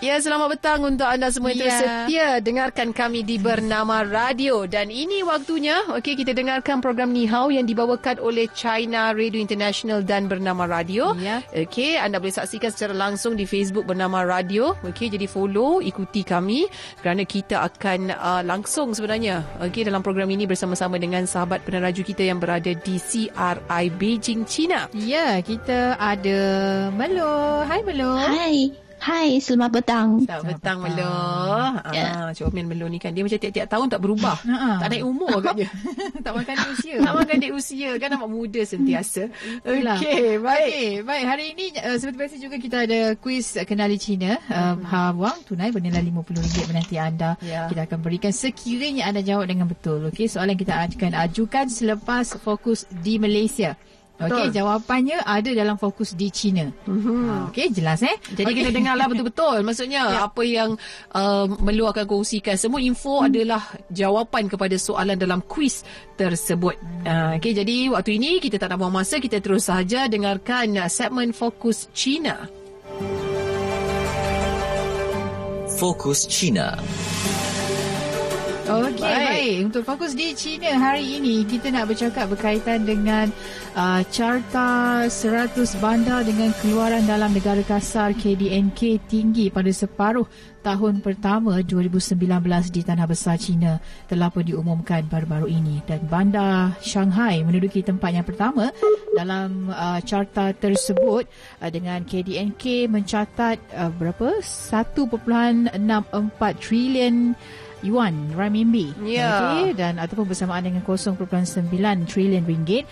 Ya, selamat petang untuk anda semua yang Ya. setia dengarkan kami di Bernama Radio. Dan ini waktunya, okey, kita dengarkan program Ni Hao yang dibawakan oleh China Radio International dan Bernama Radio. Ya. Okey, anda boleh saksikan secara langsung di Facebook Bernama Radio. Okey, jadi follow, ikuti kami kerana kita akan uh, langsung sebenarnya, okey, dalam program ini bersama-sama dengan sahabat peneraju kita yang berada di CRI Beijing, China. Ya, kita ada Melo. Hai Melo. Hai. Hai, selamat petang. Selamat petang, Melo. Ya. Ah, Cik Omian Melo ni kan, dia macam tiap-tiap tahun tak berubah. Ha-ha. Tak naik umur agaknya. tak makan di usia. tak makan di usia kan nampak muda sentiasa. Okey, baik. Okey, baik. Hari ini uh, seperti biasa juga kita ada kuis kenali Cina. Uh, ha wang tunai bernilai RM50 menanti anda. Ya. Kita akan berikan sekiranya anda jawab dengan betul. Okey, soalan kita akan ajukan selepas fokus di Malaysia. Okey, jawapannya ada dalam fokus di China. Mhm. Okey, jelas eh? Jadi Okey. kita dengarlah betul-betul. Maksudnya Ya. apa yang uh, Melu akan kongsikan. Semua info Hmm. adalah jawapan kepada soalan dalam kuis tersebut. Hmm. Uh, okay, jadi waktu ini kita tak nak buang masa. Kita terus sahaja dengarkan uh, segmen Fokus China. Fokus China. Okey, Baik. baik. Untuk fokus di China hari ini, kita nak bercakap berkaitan dengan uh, carta 100 bandar dengan keluaran dalam negara kasar KDNK tinggi pada separuh tahun pertama 2019 di Tanah Besar China telah pun diumumkan baru-baru ini. Dan bandar Shanghai menduduki tempat yang pertama dalam uh, carta tersebut uh, dengan KDNK mencatat uh, berapa? 1.64 trilion yuan renminbi Ya. okey dan ataupun bersamaan dengan 0.9 trilion ringgit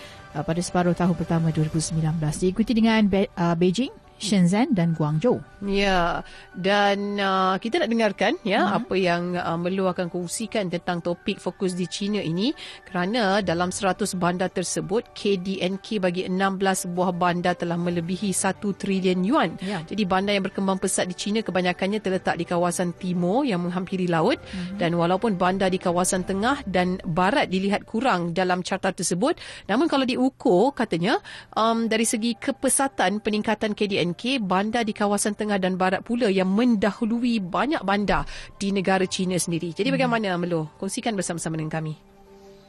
pada separuh tahun pertama 2019 diikuti dengan Be- uh, Beijing Shenzhen dan Guangzhou. Ya, dan uh, kita nak dengarkan ya Mhm. apa yang uh, Melu akan kongsikan tentang topik fokus di China ini kerana dalam 100 bandar tersebut KDNK bagi 16 buah bandar telah melebihi 1 trilion yuan. Ya. Jadi bandar yang berkembang pesat di China kebanyakannya terletak di kawasan timur yang menghampiri laut Mhm. dan walaupun bandar di kawasan tengah dan barat dilihat kurang dalam carta tersebut namun kalau diukur katanya um, dari segi kepesatan peningkatan KDNK bandar di kawasan tengah dan barat pula yang mendahului banyak bandar di negara China sendiri. Jadi bagaimana Melo? Kongsikan bersama-sama dengan kami.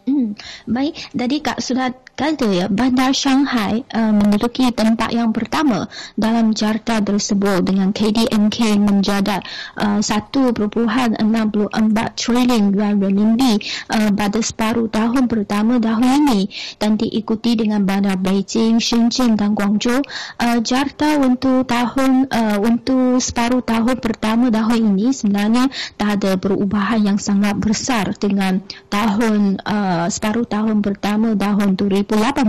Hmm, baik, tadi Kak sudah kata ya, Bandar Shanghai uh, menduduki tempat yang pertama dalam carta tersebut dengan KDNK menjadat uh, 1.64 trilion yuan renminbi uh, pada separuh tahun pertama tahun ini dan diikuti dengan bandar Beijing, Shenzhen dan Guangzhou. Uh, carta untuk tahun uh, untuk separuh tahun pertama tahun ini sebenarnya tak ada perubahan yang sangat besar dengan tahun uh, separuh tahun pertama tahun 2018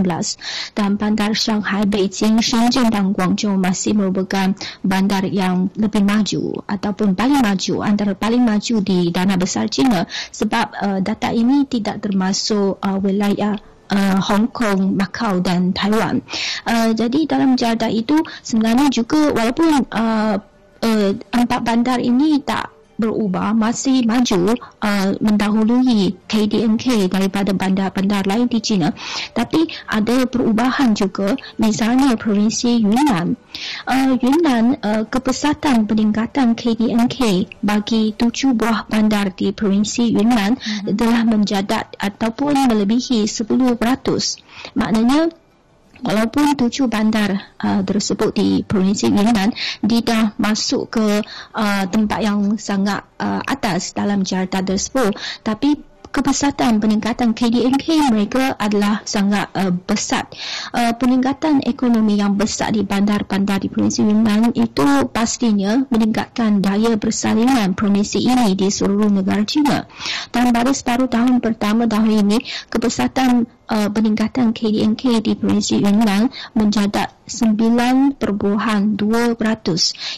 dan bandar Shanghai, Beijing, Shenzhen dan Guangzhou masih merupakan bandar yang lebih maju ataupun paling maju antara paling maju di dana besar China sebab uh, data ini tidak termasuk uh, wilayah uh, Hong Kong, Macau dan Taiwan. Uh, jadi dalam carta itu sebenarnya juga walaupun uh, uh, empat bandar ini tak berubah masih maju uh, mendahului KDNK daripada bandar-bandar lain di China. Tapi ada perubahan juga misalnya provinsi Yunnan. Uh, Yunnan uh, kepesatan peningkatan KDNK bagi tujuh buah bandar di provinsi Yunnan mm-hmm. telah menjadat ataupun melebihi 10% maknanya Walaupun tujuh bandar uh, tersebut di Provinsi Yunnan dia dah masuk ke uh, tempat yang sangat uh, atas dalam carta tersebut tapi kepesatan peningkatan KDNK mereka adalah sangat uh, besar. Uh, peningkatan ekonomi yang besar di bandar-bandar di Provinsi Yunnan itu pastinya meningkatkan daya persalingan provinsi ini di seluruh negara China. Dan pada separuh tahun pertama tahun ini, kepesatan uh, peningkatan KDNK di Provinsi Yunnan menjadat 9.2%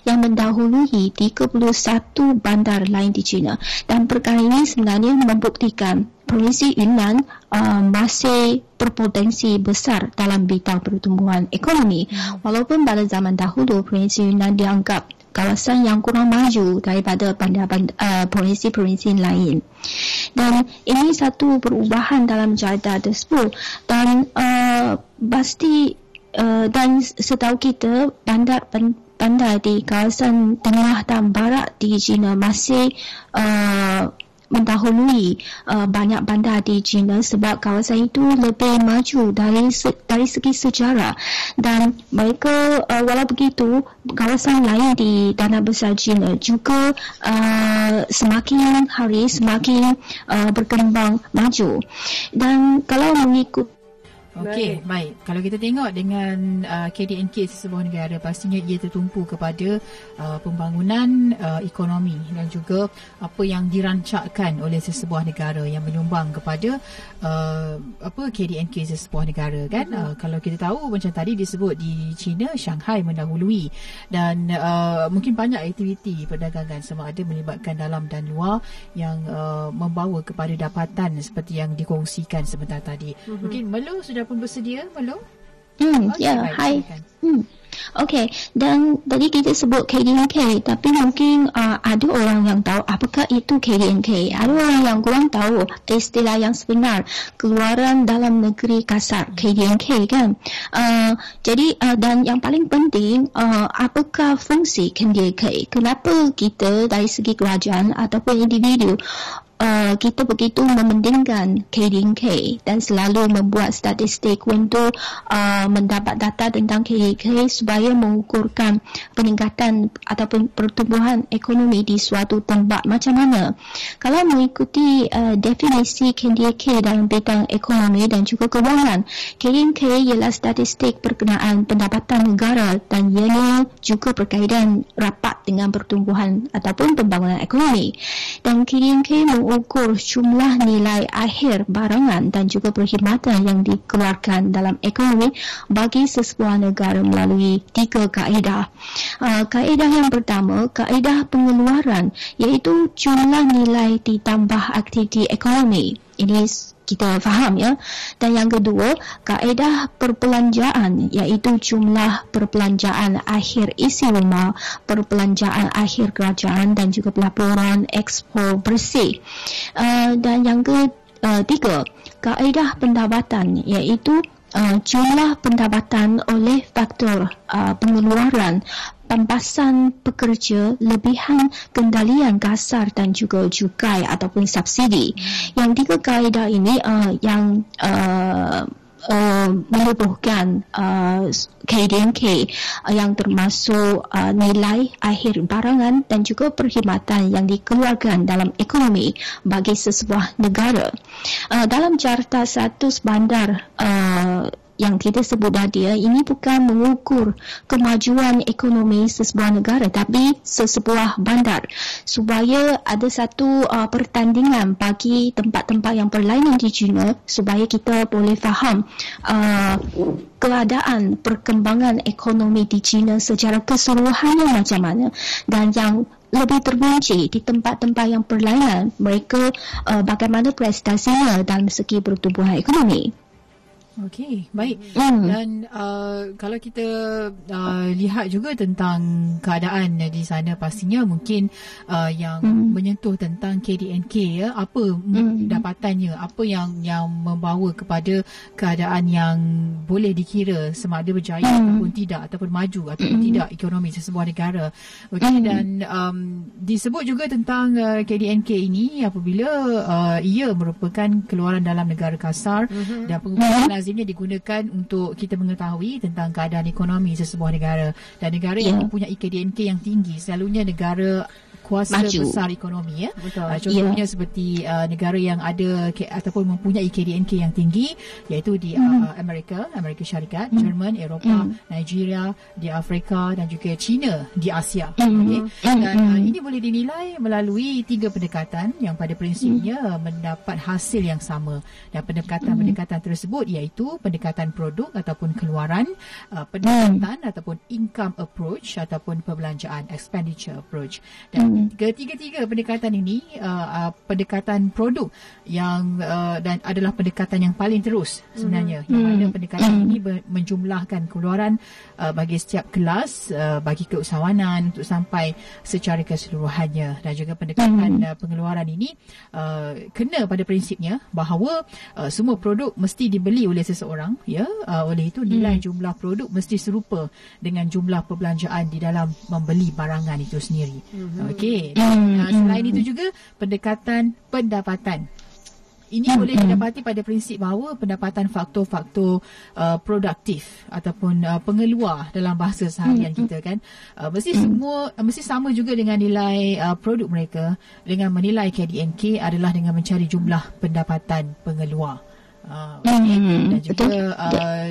yang mendahului 31 bandar lain di China. Dan perkara ini sebenarnya membuktikan Provinsi Yunnan uh, masih berpotensi besar dalam bidang pertumbuhan ekonomi. Walaupun pada zaman dahulu Provinsi Yunnan dianggap kawasan yang kurang maju daripada bandar-bandar uh, provinsi-provinsi lain. Dan ini satu perubahan dalam jadah tersebut dan uh, pasti uh, dan setahu kita bandar bandar di kawasan tengah dan barat di China masih uh, mendahului uh, banyak bandar di China sebab kawasan itu lebih maju dari dari segi sejarah. Dan mereka uh, walau begitu kawasan lain di tanah besar China juga uh, semakin hari semakin uh, berkembang maju. Dan kalau mengikut Okey, baik. baik. Kalau kita tengok dengan uh, KDNK sebuah negara, pastinya ia tertumpu kepada uh, pembangunan uh, ekonomi dan juga apa yang dirancangkan oleh sesebuah negara yang menyumbang kepada uh, apa KDNK sesebuah negara kan. Uh, kalau kita tahu macam tadi disebut di China, Shanghai mendahului dan uh, mungkin banyak aktiviti perdagangan sama ada melibatkan dalam dan luar yang uh, membawa kepada dapatan seperti yang dikongsikan sebentar tadi. Uh-huh. Mungkin Melu sudah anda pun bersedia, Melo? Hmm, okay, ya, yeah, hai. Hmm. Okey, dan tadi kita sebut KDNK, tapi mungkin uh, ada orang yang tahu apakah itu KDNK. Ada orang yang kurang tahu istilah yang sebenar, keluaran dalam negeri kasar, KDNK kan. Uh, jadi, uh, dan yang paling penting, uh, apakah fungsi KDNK? Kenapa kita dari segi kerajaan ataupun individu uh, kita begitu mementingkan KDNK dan selalu membuat statistik untuk uh, mendapat data tentang KDNK supaya mengukurkan peningkatan ataupun pertumbuhan ekonomi di suatu tempat macam mana. Kalau mengikuti uh, definisi KDNK dalam bidang ekonomi dan juga kewangan, KDNK ialah statistik berkenaan pendapatan negara dan ianya juga berkaitan rapat dengan pertumbuhan ataupun pembangunan ekonomi. Dan KDNK mengukur jumlah nilai akhir barangan dan juga perkhidmatan yang dikeluarkan dalam ekonomi bagi sesebuah negara melalui tiga kaedah. Uh, kaedah yang pertama, kaedah pengeluaran iaitu jumlah nilai ditambah aktiviti ekonomi. Ini kita faham ya. Dan yang kedua, kaedah perbelanjaan iaitu jumlah perbelanjaan akhir isi rumah, perbelanjaan akhir kerajaan dan juga pelaporan ekspor bersih. Uh, dan yang ketiga, kaedah pendapatan iaitu uh, jumlah pendapatan oleh faktor uh, pengeluaran pampasan pekerja, lebihan kendalian kasar dan juga cukai ataupun subsidi. Yang tiga kaedah ini uh, yang uh, uh, merubuhkan uh, KDNK uh, yang termasuk uh, nilai akhir barangan dan juga perkhidmatan yang dikeluarkan dalam ekonomi bagi sesebuah negara. Uh, dalam carta status bandar uh, yang kita sebut tadi ya, ini bukan mengukur kemajuan ekonomi sesebuah negara tapi sesebuah bandar supaya ada satu uh, pertandingan bagi tempat-tempat yang berlainan di China supaya kita boleh faham uh, keadaan perkembangan ekonomi di China secara keseluruhannya macam mana dan yang lebih terkunci di tempat-tempat yang berlainan mereka uh, bagaimana prestasinya dalam segi pertumbuhan ekonomi. Okey, baik. Mm. Dan uh, kalau kita uh, lihat juga tentang keadaan di sana pastinya mungkin uh, yang mm. menyentuh tentang KDNK ya, apa mm. dapatannya, apa yang yang membawa kepada keadaan yang boleh dikira sama ada berjaya mm. ataupun tidak ataupun maju ataupun mm. tidak ekonomi sesebuah negara. Okey mm. dan um, disebut juga tentang uh, KDNK ini apabila uh, ia merupakan keluaran dalam negara kasar mm-hmm. dan pengukuran lazimnya digunakan untuk kita mengetahui tentang keadaan ekonomi sesebuah negara dan negara yeah. yang mempunyai KDNK yang tinggi selalunya negara kuasa Maju. besar ekonomi ya. Betul. Uh, contohnya yeah. seperti uh, negara yang ada ke, ataupun mempunyai KDNK yang tinggi iaitu di mm. uh, Amerika, Amerika Syarikat, mm. Jerman, Eropah, mm. Nigeria, di Afrika dan juga China di Asia. Mm. Okay. Mm. Dan uh, ini boleh dinilai melalui tiga pendekatan yang pada prinsipnya mm. mendapat hasil yang sama. Dan pendekatan-pendekatan mm. tersebut iaitu pendekatan produk ataupun keluaran, uh, pendekatan mm. ataupun income approach ataupun perbelanjaan expenditure approach. Dan mm-hmm. ketiga-tiga pendekatan ini uh, uh, pendekatan produk yang uh, dan adalah pendekatan yang paling terus sebenarnya mm-hmm. yang mana pendekatan mm-hmm. ini menjumlahkan keluaran uh, bagi setiap kelas uh, bagi keusahawanan untuk sampai secara keseluruhannya dan juga pendekatan mm-hmm. uh, pengeluaran ini uh, kena pada prinsipnya bahawa uh, semua produk mesti dibeli oleh seseorang ya uh, oleh itu nilai mm-hmm. jumlah produk mesti serupa dengan jumlah perbelanjaan di dalam membeli barangan itu sendiri. Mm-hmm. Okey. Mm-hmm. selain itu juga pendekatan pendapatan. Ini mm-hmm. boleh didapati pada prinsip bahawa pendapatan faktor-faktor uh, produktif ataupun uh, pengeluar dalam bahasa seharian mm-hmm. kita kan uh, mesti mm-hmm. semua uh, mesti sama juga dengan nilai uh, produk mereka dengan menilai KDNK adalah dengan mencari jumlah pendapatan pengeluar. Uh, okay. Dan juga uh,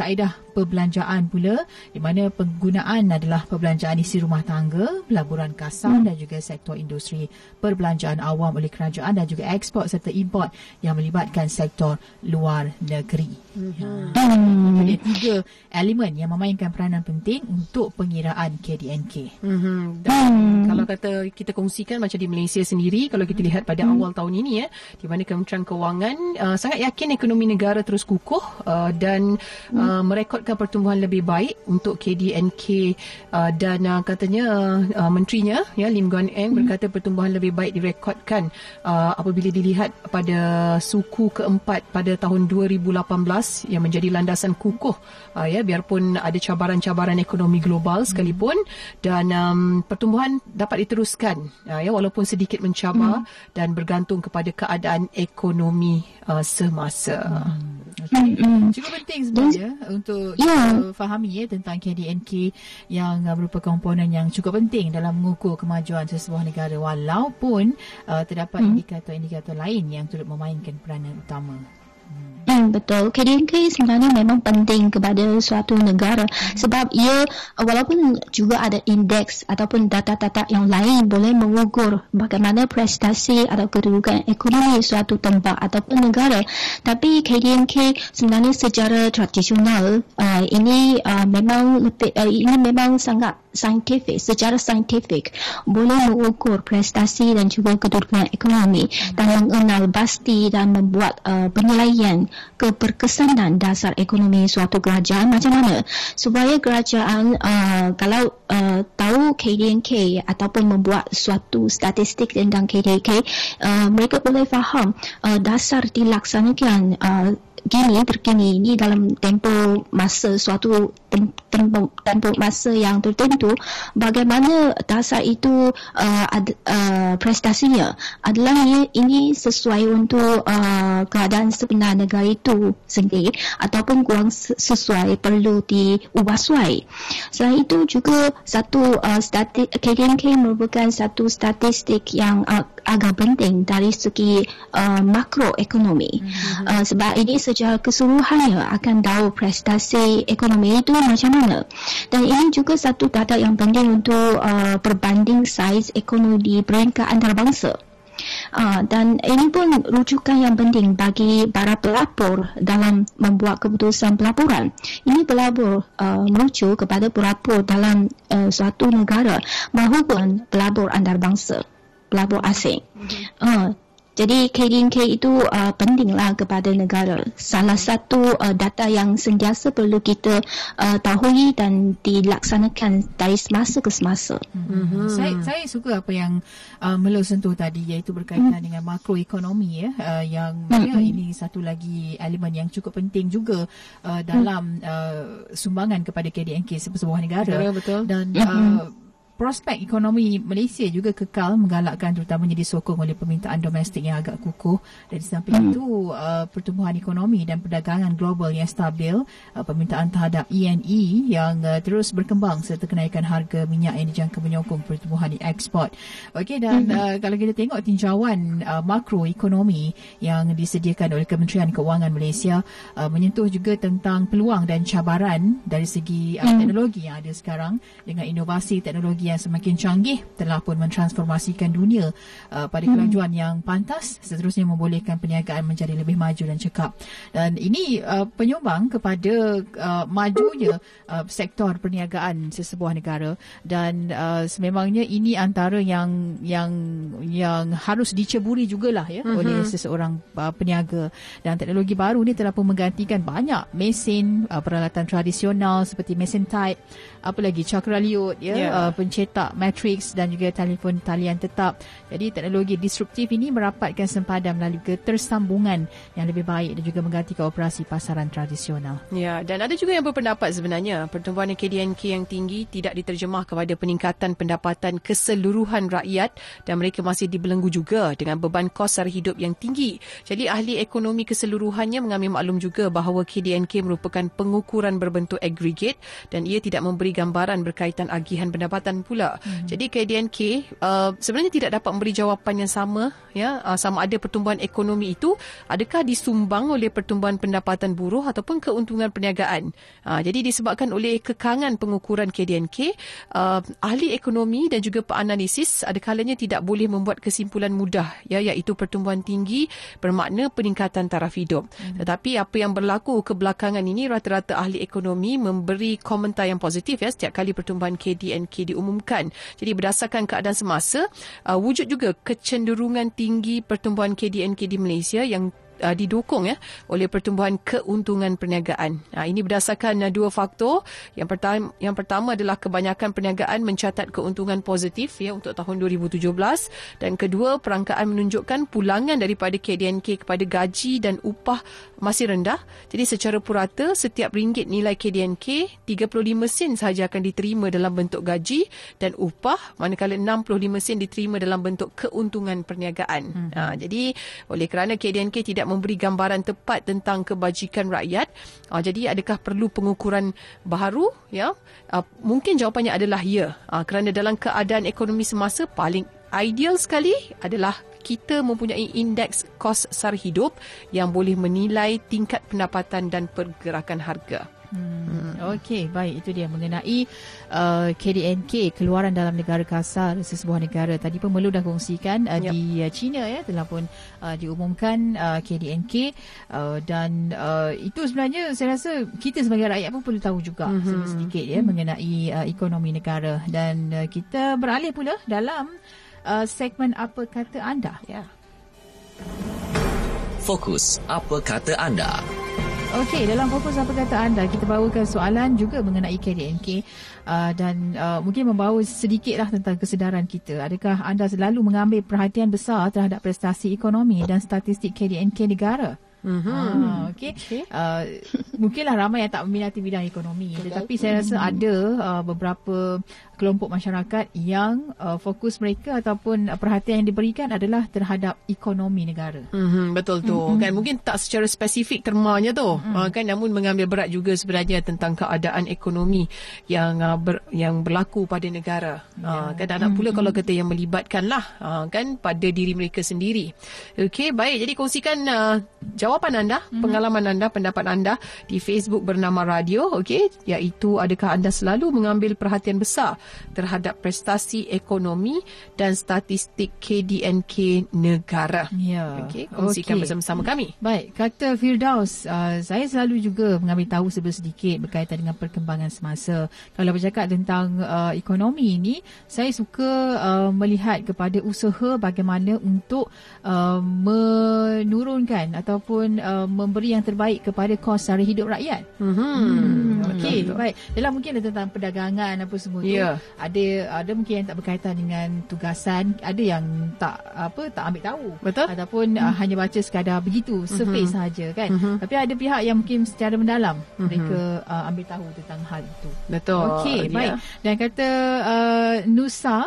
kaedah perbelanjaan pula di mana penggunaan adalah perbelanjaan isi rumah tangga, pelaburan kasar hmm. dan juga sektor industri, perbelanjaan awam oleh kerajaan dan juga ekspor serta import yang melibatkan sektor luar negeri. Hmm. Hmm. Jadi tiga elemen yang memainkan peranan penting untuk pengiraan KDNK. Hmm. Dan hmm. kalau kata kita kongsikan macam di Malaysia sendiri, kalau kita lihat pada hmm. awal tahun ini ya, di mana Kementerian Kewangan uh, sangat yakin ekonomi negara terus kukuh uh, dan hmm. Uh, merekod merekodkan pertumbuhan lebih baik untuk KDNK uh, dan uh, katanya uh, menterinya ya Lim Guan Eng hmm. berkata pertumbuhan lebih baik direkodkan uh, apabila dilihat pada suku keempat pada tahun 2018 yang menjadi landasan kukuh uh, ya biarpun ada cabaran-cabaran ekonomi global sekalipun dan um, pertumbuhan dapat diteruskan uh, ya walaupun sedikit mencabar hmm. dan bergantung kepada keadaan ekonomi uh, semasa. Hmm. Okay. Mm-hmm. Cukup penting sebenarnya untuk yeah. fahami ya tentang KDNK yang uh, merupakan komponen yang cukup penting dalam mengukur kemajuan sesebuah negara walaupun uh, terdapat mm. indikator-indikator lain yang turut memainkan peranan utama. Hmm, betul. KDNK sebenarnya memang penting kepada suatu negara hmm. sebab ia walaupun juga ada indeks ataupun data-data yang lain boleh mengukur bagaimana prestasi atau kedudukan ekonomi suatu tempat ataupun negara tapi KDNK sebenarnya secara tradisional uh, ini uh, memang lebih uh, ini memang sangat saintifik secara saintifik boleh mengukur prestasi dan juga kedudukan ekonomi hmm. dan mengenal pasti dan membuat uh, penilaian keberkesanan dasar ekonomi suatu kerajaan macam mana supaya kerajaan uh, kalau uh, tahu KDNK ataupun membuat suatu statistik tentang KDNK uh, mereka boleh faham uh, dasar dilaksanakan uh, gini terkini ini dalam tempoh masa suatu tempoh, tempoh masa yang tertentu bagaimana dasar itu uh, ad, uh, prestasinya. Adalah ini, ini sesuai untuk uh, keadaan sebenar negara itu sendiri ataupun kurang sesuai perlu diubah suai selain itu juga satu uh, statistik KDNK merupakan satu statistik yang uh, agak penting dari segi uh, makroekonomi. Mm-hmm. uh, sebab ini secara keseluruhannya akan tahu prestasi ekonomi itu macam mana. Dan ini juga satu data yang penting untuk uh, perbanding saiz ekonomi di peringkat antarabangsa. Uh, dan ini pun rujukan yang penting bagi para pelapor dalam membuat keputusan pelaporan. Ini pelapor uh, merujuk kepada pelapor dalam uh, suatu negara maupun pelapor antarabangsa, pelapor asing. Mm-hmm. Uh, jadi KDNK itu uh, pentinglah kepada negara. Salah satu uh, data yang sentiasa perlu kita uh, tahu dan dilaksanakan dari semasa ke semasa. Mm-hmm. Saya, saya suka apa yang uh, Melo sentuh tadi iaitu berkaitan mm. dengan makroekonomi ya uh, yang mm-hmm. ya, ini satu lagi elemen yang cukup penting juga uh, dalam mm. uh, sumbangan kepada KDNK sebuah negara. Betul, betul. Dan mm-hmm. uh, prospek ekonomi Malaysia juga kekal menggalakkan terutamanya disokong oleh permintaan domestik yang agak kukuh dan di samping hmm. itu uh, pertumbuhan ekonomi dan perdagangan global yang stabil uh, permintaan terhadap ENE e yang uh, terus berkembang serta kenaikan harga minyak yang dijangka menyokong pertumbuhan ekspor. Okey dan hmm. uh, kalau kita tengok tinjauan uh, makroekonomi yang disediakan oleh Kementerian Keuangan Malaysia uh, menyentuh juga tentang peluang dan cabaran dari segi uh, hmm. teknologi yang ada sekarang dengan inovasi teknologi yang semakin canggih telah pun mentransformasikan dunia uh, pada hmm. kelajuan yang pantas seterusnya membolehkan perniagaan menjadi lebih maju dan cekap dan ini uh, penyumbang kepada uh, majunya uh, sektor perniagaan sesebuah negara dan uh, sememangnya ini antara yang yang yang harus diceburi jugalah ya mm-hmm. oleh seseorang uh, peniaga dan teknologi baru ni telah pun menggantikan banyak mesin uh, peralatan tradisional seperti mesin type apa lagi cakra liut ya yeah. uh, pencetak matrix dan juga telefon talian tetap. Jadi teknologi disruptif ini merapatkan sempadan melalui ketersambungan yang lebih baik dan juga menggantikan operasi pasaran tradisional. Ya dan ada juga yang berpendapat sebenarnya pertumbuhan KDNK yang tinggi tidak diterjemah kepada peningkatan pendapatan keseluruhan rakyat dan mereka masih dibelenggu juga dengan beban kos sara hidup yang tinggi. Jadi ahli ekonomi keseluruhannya mengambil maklum juga bahawa KDNK merupakan pengukuran berbentuk aggregate dan ia tidak memberi gambaran berkaitan agihan pendapatan pula. Hmm. Jadi KDNK uh, sebenarnya tidak dapat memberi jawapan yang sama ya uh, sama ada pertumbuhan ekonomi itu adakah disumbang oleh pertumbuhan pendapatan buruh ataupun keuntungan perniagaan. Uh, jadi disebabkan oleh kekangan pengukuran KDNK, uh, ahli ekonomi dan juga penganalisis ada kalanya tidak boleh membuat kesimpulan mudah ya iaitu pertumbuhan tinggi bermakna peningkatan taraf hidup. Hmm. Tetapi apa yang berlaku kebelakangan ini rata-rata ahli ekonomi memberi komentar yang positif ya setiap kali pertumbuhan KDNK diumumkan. Jadi berdasarkan keadaan semasa, uh, wujud juga kecenderungan tinggi pertumbuhan KDNK di Malaysia yang uh, didukung ya oleh pertumbuhan keuntungan perniagaan. Uh, ini berdasarkan uh, dua faktor. Yang pertama yang pertama adalah kebanyakan perniagaan mencatat keuntungan positif ya untuk tahun 2017 dan kedua perangkaan menunjukkan pulangan daripada KDNK kepada gaji dan upah masih rendah. Jadi secara purata setiap ringgit nilai KDNK 35 sen sahaja akan diterima dalam bentuk gaji dan upah manakala 65 sen diterima dalam bentuk keuntungan perniagaan. Hmm. Uh, jadi oleh kerana KDNK tidak memberi gambaran tepat tentang kebajikan rakyat. Uh, jadi adakah perlu pengukuran baru? Ya, uh, mungkin jawapannya adalah ya. Uh, kerana dalam keadaan ekonomi semasa paling ideal sekali adalah kita mempunyai indeks kos sara hidup yang boleh menilai tingkat pendapatan dan pergerakan harga. Hmm. Okey, baik itu dia mengenai uh, KDNK keluaran dalam negara kasar sesebuah negara. Tadi pun Melu dah kongsikan uh, yep. di uh, China ya telah pun uh, diumumkan uh, KDNK uh, dan uh, itu sebenarnya saya rasa kita sebagai rakyat pun perlu tahu juga mm-hmm. sedikit ya mm-hmm. mengenai uh, ekonomi negara dan uh, kita beralih pula dalam uh, segmen apa kata anda. Ya. Yeah. Fokus apa kata anda? Okey, dalam fokus apa kata anda, kita bawakan soalan juga mengenai KDNK uh, dan uh, mungkin membawa sedikitlah tentang kesedaran kita. Adakah anda selalu mengambil perhatian besar terhadap prestasi ekonomi dan statistik KDNK negara? Mm-hmm. Ah, okay. okay. Uh, mungkinlah ramai yang tak meminati bidang ekonomi. Betul. Tetapi saya rasa mm-hmm. ada uh, beberapa kelompok masyarakat yang uh, fokus mereka ataupun uh, perhatian yang diberikan adalah terhadap ekonomi negara. Mm-hmm, betul tu. Mm-hmm. Kan mungkin tak secara spesifik termanya tu. Mm-hmm. Uh, kan namun mengambil berat juga sebenarnya tentang keadaan ekonomi yang uh, ber, yang berlaku pada negara. Yeah. Uh, kan anak pula mm-hmm. kalau kata yang melibatkanlah uh, kan pada diri mereka sendiri. Okey, baik. Jadi kongsikan uh, jawapan anda, mm-hmm. pengalaman anda, pendapat anda di Facebook bernama Radio, okey, iaitu adakah anda selalu mengambil perhatian besar terhadap prestasi ekonomi dan statistik KDNK negara. Ya. Okey, kongsikan okay. bersama-sama kami. Baik, kata Firdaus, uh, saya selalu juga mengambil tahu sedikit berkaitan dengan perkembangan semasa. Kalau bercakap tentang uh, ekonomi ini, saya suka uh, melihat kepada usaha bagaimana untuk uh, menurunkan ataupun uh, memberi yang terbaik kepada kos sara hidup rakyat. Mm-hmm. Hmm. Okey, baik. Dalam mungkin ada tentang perdagangan apa semua yeah. tu ada ada mungkin yang tak berkaitan dengan tugasan ada yang tak apa tak ambil tahu betul ataupun uh, hmm. uh, hanya baca sekadar begitu mhm. survey uh-huh. sahaja kan uh-huh. tapi ada pihak yang mungkin secara mendalam uh-huh. mereka uh, ambil tahu tentang hal itu betul okey yeah. baik dan kata uh, Nusa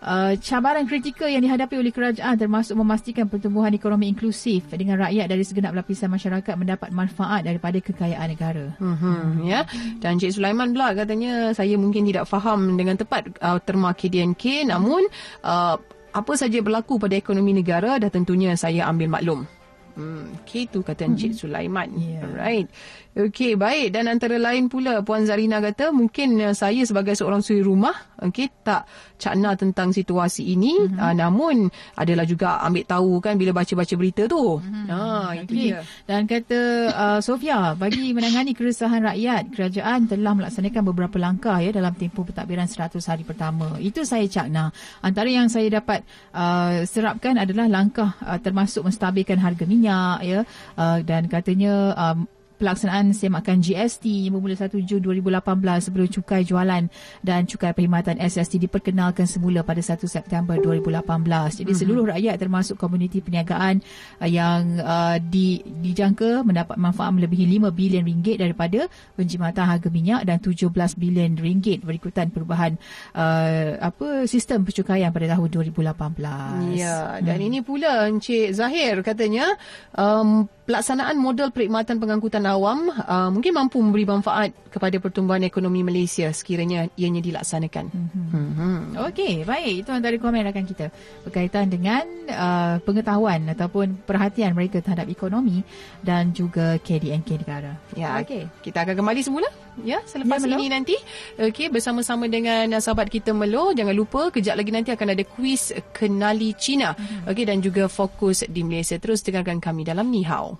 Uh, cabaran kritikal yang dihadapi oleh kerajaan termasuk memastikan pertumbuhan ekonomi inklusif dengan rakyat dari segenap lapisan masyarakat mendapat manfaat daripada kekayaan negara. Mm-hmm, ya. Dan Cik Sulaiman pula katanya saya mungkin tidak faham dengan tepat uh, terma KDNK namun uh, apa saja berlaku pada ekonomi negara dah tentunya saya ambil maklum. Hmm, okay, tu kata Encik hmm. Sulaiman. Yeah. Alright. Okey, baik. Dan antara lain pula Puan Zarina kata mungkin uh, saya sebagai seorang suri rumah okey tak cakna tentang situasi ini mm-hmm. uh, namun adalah juga ambil tahu kan bila baca-baca berita tu. Mm-hmm. Ha itu dia. Dan kata uh, Sofia, bagi menangani keresahan rakyat, kerajaan telah melaksanakan beberapa langkah ya dalam tempoh pentadbiran 100 hari pertama. Itu saya cakna. Antara yang saya dapat uh, serapkan adalah langkah uh, termasuk menstabilkan harga minyak ya uh, dan katanya um, pelaksanaan semakan GST bermula 1 Jun 2018 sebelum cukai jualan dan cukai perkhidmatan SST diperkenalkan semula pada 1 September 2018. Jadi mhm. seluruh rakyat termasuk komuniti perniagaan uh, yang uh, di, dijangka mendapat manfaat melebihi 5 bilion ringgit daripada penjimatan harga minyak dan 17 bilion ringgit berikutan perubahan uh, apa sistem percukaian pada tahun 2018. Ya, dan hmm. ini pula Encik Zahir katanya um, pelaksanaan model perkhidmatan pengangkutan awam uh, mungkin mampu memberi manfaat kepada pertumbuhan ekonomi Malaysia sekiranya ianya dilaksanakan. Mm-hmm. Mm-hmm. Okey, baik. Itu antara komen rakan kita berkaitan dengan uh, pengetahuan ataupun perhatian mereka terhadap ekonomi dan juga KDNK negara. Ya, okey. Kita akan kembali semula ya selepas ya, ini nanti. Okey, bersama-sama dengan sahabat kita Melo. Jangan lupa kejap lagi nanti akan ada kuis kenali Cina. Mm-hmm. Okey dan juga fokus di Malaysia. Terus dengarkan kami dalam Ni Hao.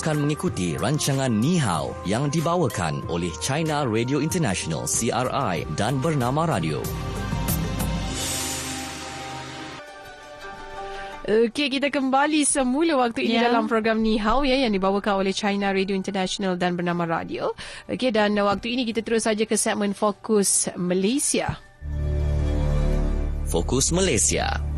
Teruskan mengikuti rancangan Ni Hao yang dibawakan oleh China Radio International CRI dan Bernama Radio. Okey, kita kembali semula waktu ini Ya. dalam program Ni Hao ya yang dibawakan oleh China Radio International dan bernama Radio. Okey, dan waktu ini kita terus saja ke segmen Fokus Malaysia. Fokus Malaysia.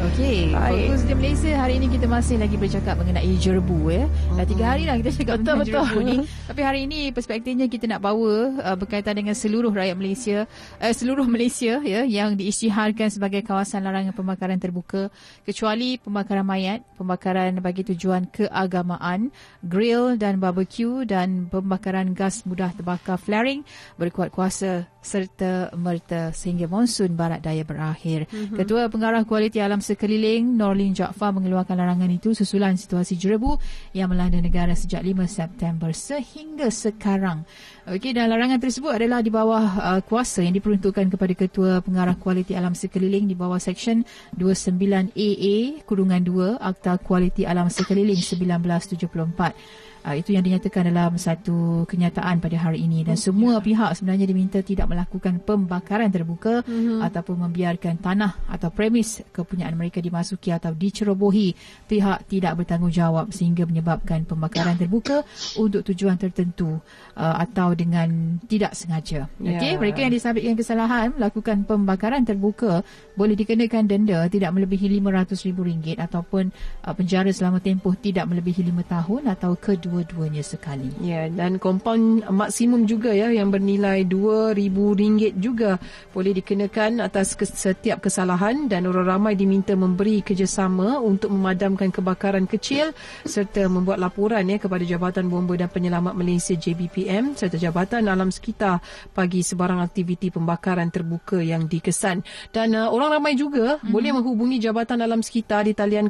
Okey, fokus di Malaysia hari ini kita masih lagi bercakap mengenai jerbu ya. Dah tiga hari dah kita cakap Betul, tentang betul. jerbu ni. Tapi hari ini perspektifnya kita nak bawa uh, berkaitan dengan seluruh rakyat Malaysia, uh, seluruh Malaysia ya yang diisytiharkan sebagai kawasan larangan pembakaran terbuka kecuali pembakaran mayat, pembakaran bagi tujuan keagamaan, grill dan barbecue dan pembakaran gas mudah terbakar flaring berkuat kuasa serta merta sehingga monsun barat daya berakhir. Mm-hmm. Ketua Pengarah Kualiti Alam Sekeliling Norlin Jaafar mengeluarkan larangan itu susulan situasi jerebu yang melanda negara sejak 5 September sehingga sekarang. Okey dan larangan tersebut adalah di bawah uh, kuasa yang diperuntukkan kepada Ketua Pengarah Kualiti Alam Sekeliling di bawah Seksyen 29AA kurungan 2 Akta Kualiti Alam Sekeliling 1974. Uh, itu yang dinyatakan dalam satu kenyataan pada hari ini dan semua pihak sebenarnya diminta tidak melakukan pembakaran terbuka mm-hmm. ataupun membiarkan tanah atau premis kepunyaan mereka dimasuki atau dicerobohi pihak tidak bertanggungjawab sehingga menyebabkan pembakaran terbuka untuk tujuan tertentu uh, atau dengan tidak sengaja. Ya. Okey, mereka yang disabitkan kesalahan melakukan pembakaran terbuka boleh dikenakan denda tidak melebihi RM500,000 ataupun uh, penjara selama tempoh tidak melebihi 5 tahun atau kedua-duanya sekali. Ya, dan kompaun maksimum juga ya yang bernilai RM2,000 juga boleh dikenakan atas setiap kesalahan dan orang ramai diminta memberi kerjasama untuk memadamkan kebakaran kecil serta membuat laporan ya kepada Jabatan Bomba dan Penyelamat Malaysia JBPM serta Jabatan Alam Sekitar bagi sebarang aktiviti pembakaran terbuka yang dikesan. Dan uh, orang ramai juga mm-hmm. boleh menghubungi Jabatan Alam Sekitar di talian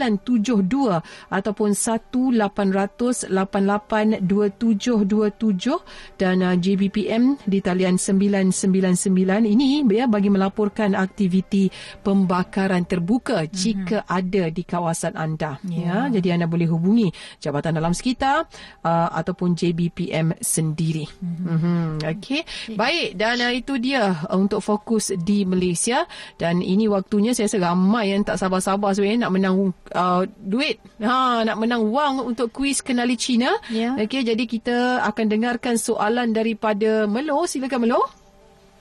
0388891972 ataupun 1800882727 dan uh, JBPM di talian 999 ini ya bagi melaporkan aktiviti pembakaran terbuka mm-hmm. jika ada di kawasan anda ya jadi anda boleh hubungi Jabatan Alam Sekitar uh, ataupun JBPM sendiri mm-hmm. Mm-hmm. okey baik dan uh, itu dia uh, untuk fokus di Malaysia dan ini waktunya saya rasa ramai yang tak sabar-sabar sebenarnya nak menang uh, duit. Ha nak menang wang untuk kuis kenali Cina. Ya. okey jadi kita akan dengarkan soalan daripada Melo. Silakan Melo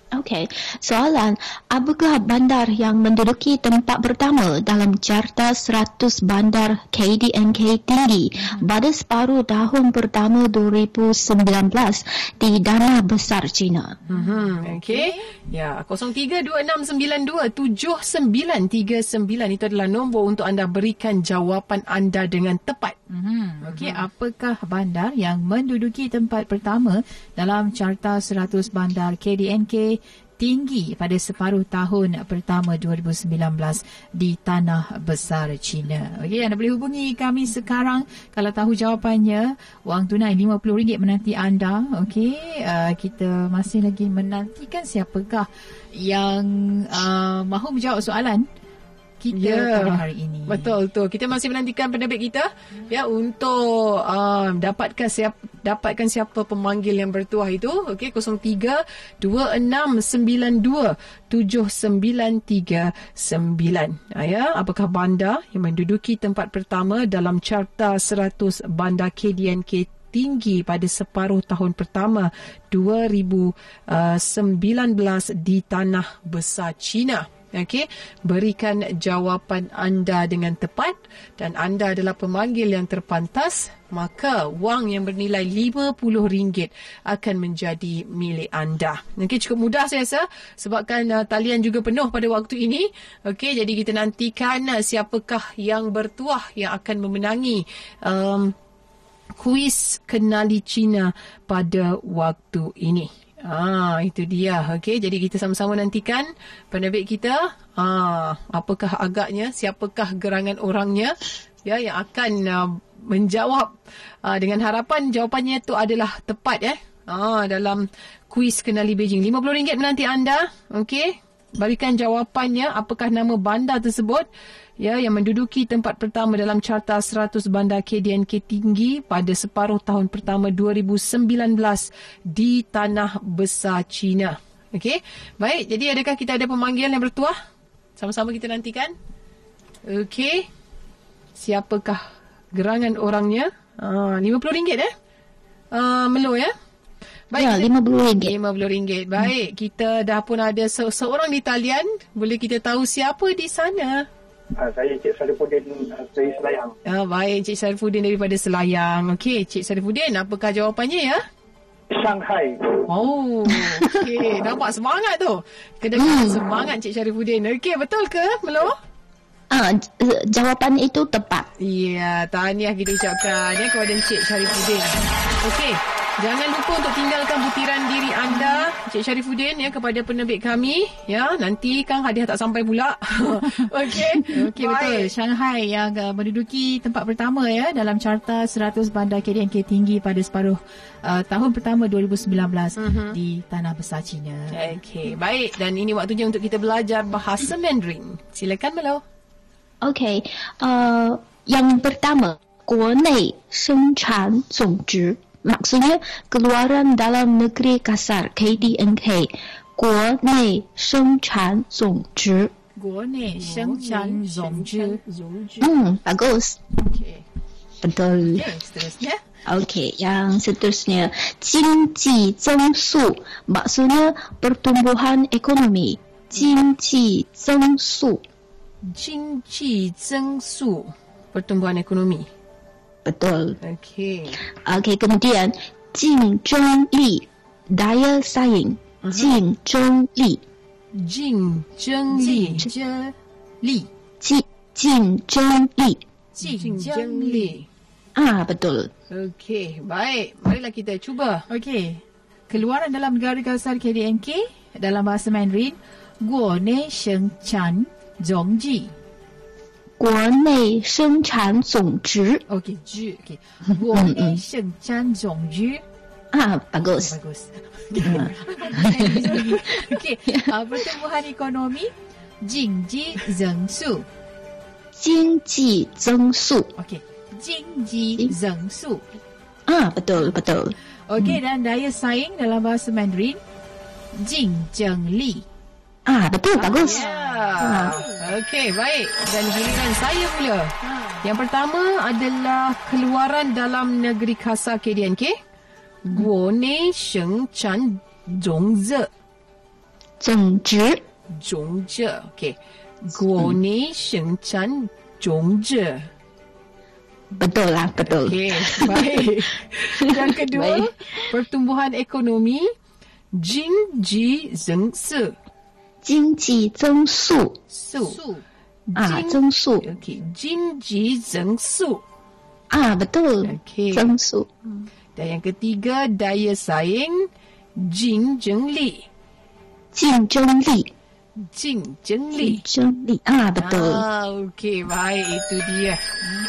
Okey, soalan, apakah bandar yang menduduki tempat pertama dalam carta 100 bandar KDNK tinggi pada separuh tahun pertama 2019 di Dana Besar China? Mhm, okey. Ya, 0326927939 itu adalah nombor untuk anda berikan jawapan anda dengan tepat. Hmm, okey, apakah bandar yang menduduki tempat pertama dalam carta 100 bandar KDNK tinggi pada separuh tahun pertama 2019 di Tanah Besar China. Okey, anda boleh hubungi kami sekarang kalau tahu jawapannya. Wang tunai RM50 menanti anda. Okey, uh, kita masih lagi menantikan siapakah yang uh, mahu menjawab soalan kita Ya, pada hari ini. Betul betul. Kita masih menantikan penerbit kita ya untuk uh, dapatkan siap dapatkan siapa pemanggil yang bertuah itu. Okey 03 2692 7939. Ah, Ya, apakah bandar yang menduduki tempat pertama dalam carta 100 bandar KDNK tinggi pada separuh tahun pertama 2019 di Tanah Besar China. Okey, berikan jawapan anda dengan tepat dan anda adalah pemanggil yang terpantas, maka wang yang bernilai RM50 akan menjadi milik anda. Okey, cukup mudah saya rasa sebabkan uh, talian juga penuh pada waktu ini. Okey, jadi kita nantikan uh, siapakah yang bertuah yang akan memenangi um, kuis kenali Cina pada waktu ini. Ah, itu dia. Okey, jadi kita sama-sama nantikan penerbit kita. Ah, apakah agaknya, siapakah gerangan orangnya ya yang akan uh, menjawab uh, dengan harapan jawapannya itu adalah tepat eh. Ah, dalam kuis kenali Beijing. RM50 menanti anda. Okey. Berikan jawapannya apakah nama bandar tersebut ya yang menduduki tempat pertama dalam carta 100 bandar KDNK tinggi pada separuh tahun pertama 2019 di Tanah Besar China. Okey. Baik, jadi adakah kita ada pemanggilan yang bertuah? Sama-sama kita nantikan. Okey. Siapakah gerangan orangnya? Ah, RM50 eh? Ah, Melo ya? Ya, kita- RM50. RM50. Baik, kita dah pun ada se- seorang di talian. Boleh kita tahu siapa di sana? Ah, saya Cik Sarifudin uh, dari Selayang. Ah, baik, Cik Sarifudin daripada Selayang. Okey, Cik Sarifudin, apakah jawapannya ya? Shanghai. Oh, okey. Nampak semangat tu. Kedengaran semangat Cik Syarifudin. Okey, betul ke, Melo? Ah, jawapan itu tepat. Ya, tahniah kita ucapkan ya kepada Cik Syarifudin. Okey, jangan lupa untuk tinggalkan butiran diri anda, Cik Syarifudin ya kepada penerbit kami. Ya, nanti kan hadiah tak sampai pula. Okey. Okey betul. Shanghai yang uh, menduduki tempat pertama ya dalam carta 100 bandar KDNK tinggi pada separuh uh, tahun pertama 2019 uh-huh. di tanah besar China. Okey, baik. Dan ini waktunya untuk kita belajar bahasa Mandarin. Silakan, Melo. OK，呃，yang pertama, 国内生产总值 maksudnya keluaran dalam negeri kasar KDNK，国内生产总值。国内生产总值 Hmm, bagus. Okey. Betul. Okey, seterusnya. Okey, yang seterusnya, 经济增速 maksudnya pertumbuhan ekonomi. 经济增速 经济增速 pertumbuhan ekonomi. betul. Okay. Okay, kemudian Jing Zhong Li, Dial Saying. Jing Zhong Li. Jing Zhong Li. Li. Jing Zhong Li. Jing Zhong Li. Ah, betul. Okay, baik. Marilah kita cuba. Okay. Keluaran dalam negara kawasan KDNK dalam bahasa Mandarin, Guo Ne Sheng Chan Zhong Ji. 国内生产总值 Okey, 值。Okey. 国内生产总值。 ah bagus. Bagus. Okey. Uh, pertumbuhan ekonomi, 经济增速。经济增速 Okey. 经济增速。 ah betul betul. Okey dan daya saing dalam bahasa Mandarin, 竞争力。 Ah, betul ah, bagus. Ya. Ah. Okey, baik. Dan giliran saya pula. Ha. Yang pertama adalah keluaran dalam negeri kasar KDNK. Guo ne sheng chan Zhongze, zhe. Zhong zhe. Zhe. Okey. Guo ne sheng chan zhong zhe. Betul lah, betul. Okey, baik. Yang kedua, baik. pertumbuhan ekonomi. Jin ji zeng se. Si. 经济增速速速 ah 经增速 Okey, 经济增速 ah betul. Okey. 增速 Dan yang ketiga, daya saing, 竞争力。竞争力竞争力。竞争力 ah betul. Ah, okey, baik. Itu dia.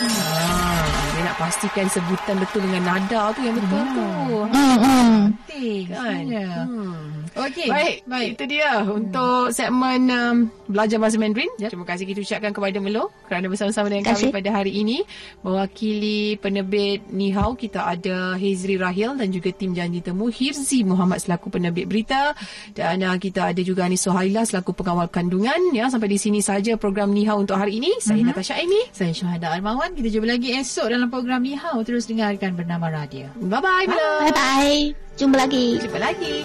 Ah, dia Nak pastikan sebutan betul dengan nada tu yang betul tu. Hmm hmm. penting Kan? sebenarnya. Hmm. Okey. Baik, baik. itu dia untuk segmen um, belajar bahasa Mandarin. Terima kasih kita ucapkan kepada Melo kerana bersama-sama dengan kami pada hari ini. Mewakili penerbit Nihau, kita ada Hezri Rahil dan juga tim janji temu Hirzi Muhammad selaku penerbit berita dan uh, kita ada juga Anis Sohaila selaku pengawal kandungan. Ya, sampai di sini saja program Nihau untuk hari ini. Saya Natasha Amy. Saya Syuhada Armawan. Kita jumpa lagi esok dalam program Ni Hao. Terus dengarkan bernama radio. Bye-bye, Melo. Bye bye. Jumpa lagi. Jumpa lagi.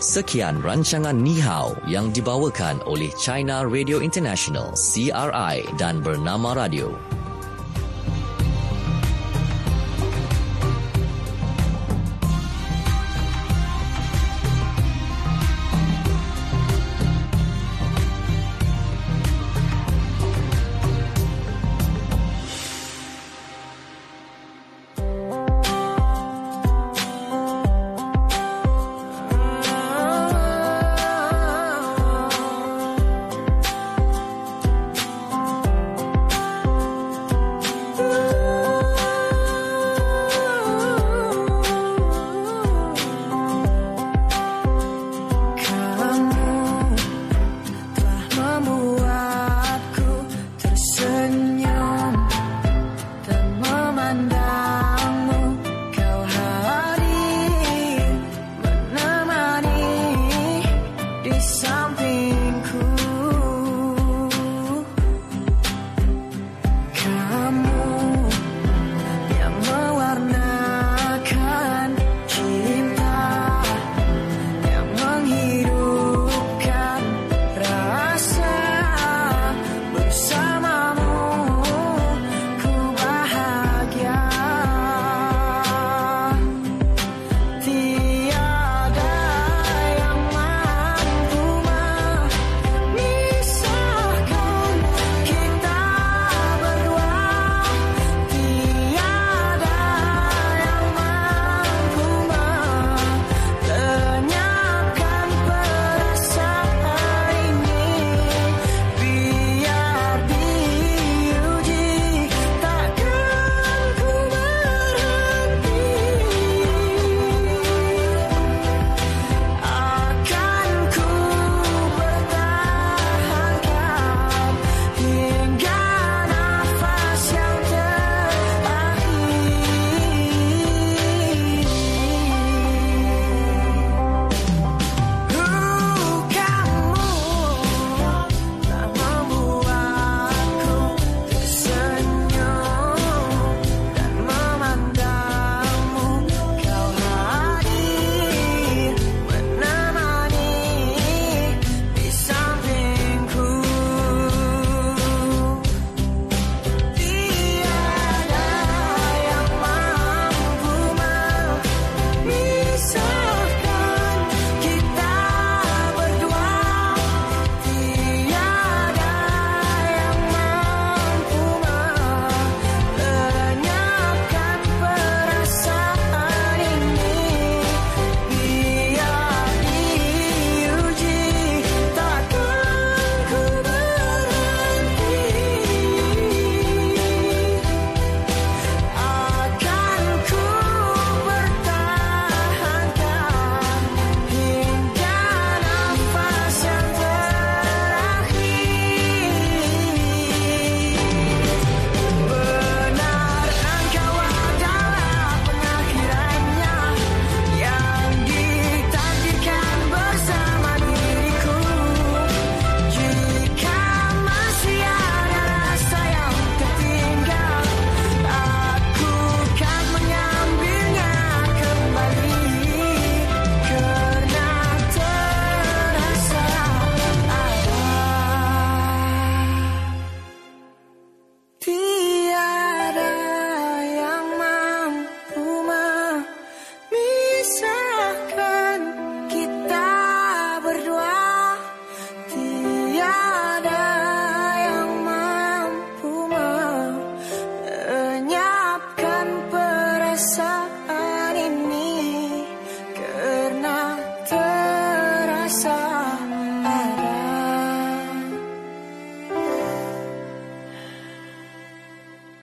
Sekian rancangan Nihao yang dibawakan oleh China Radio International CRI dan Bernama Radio.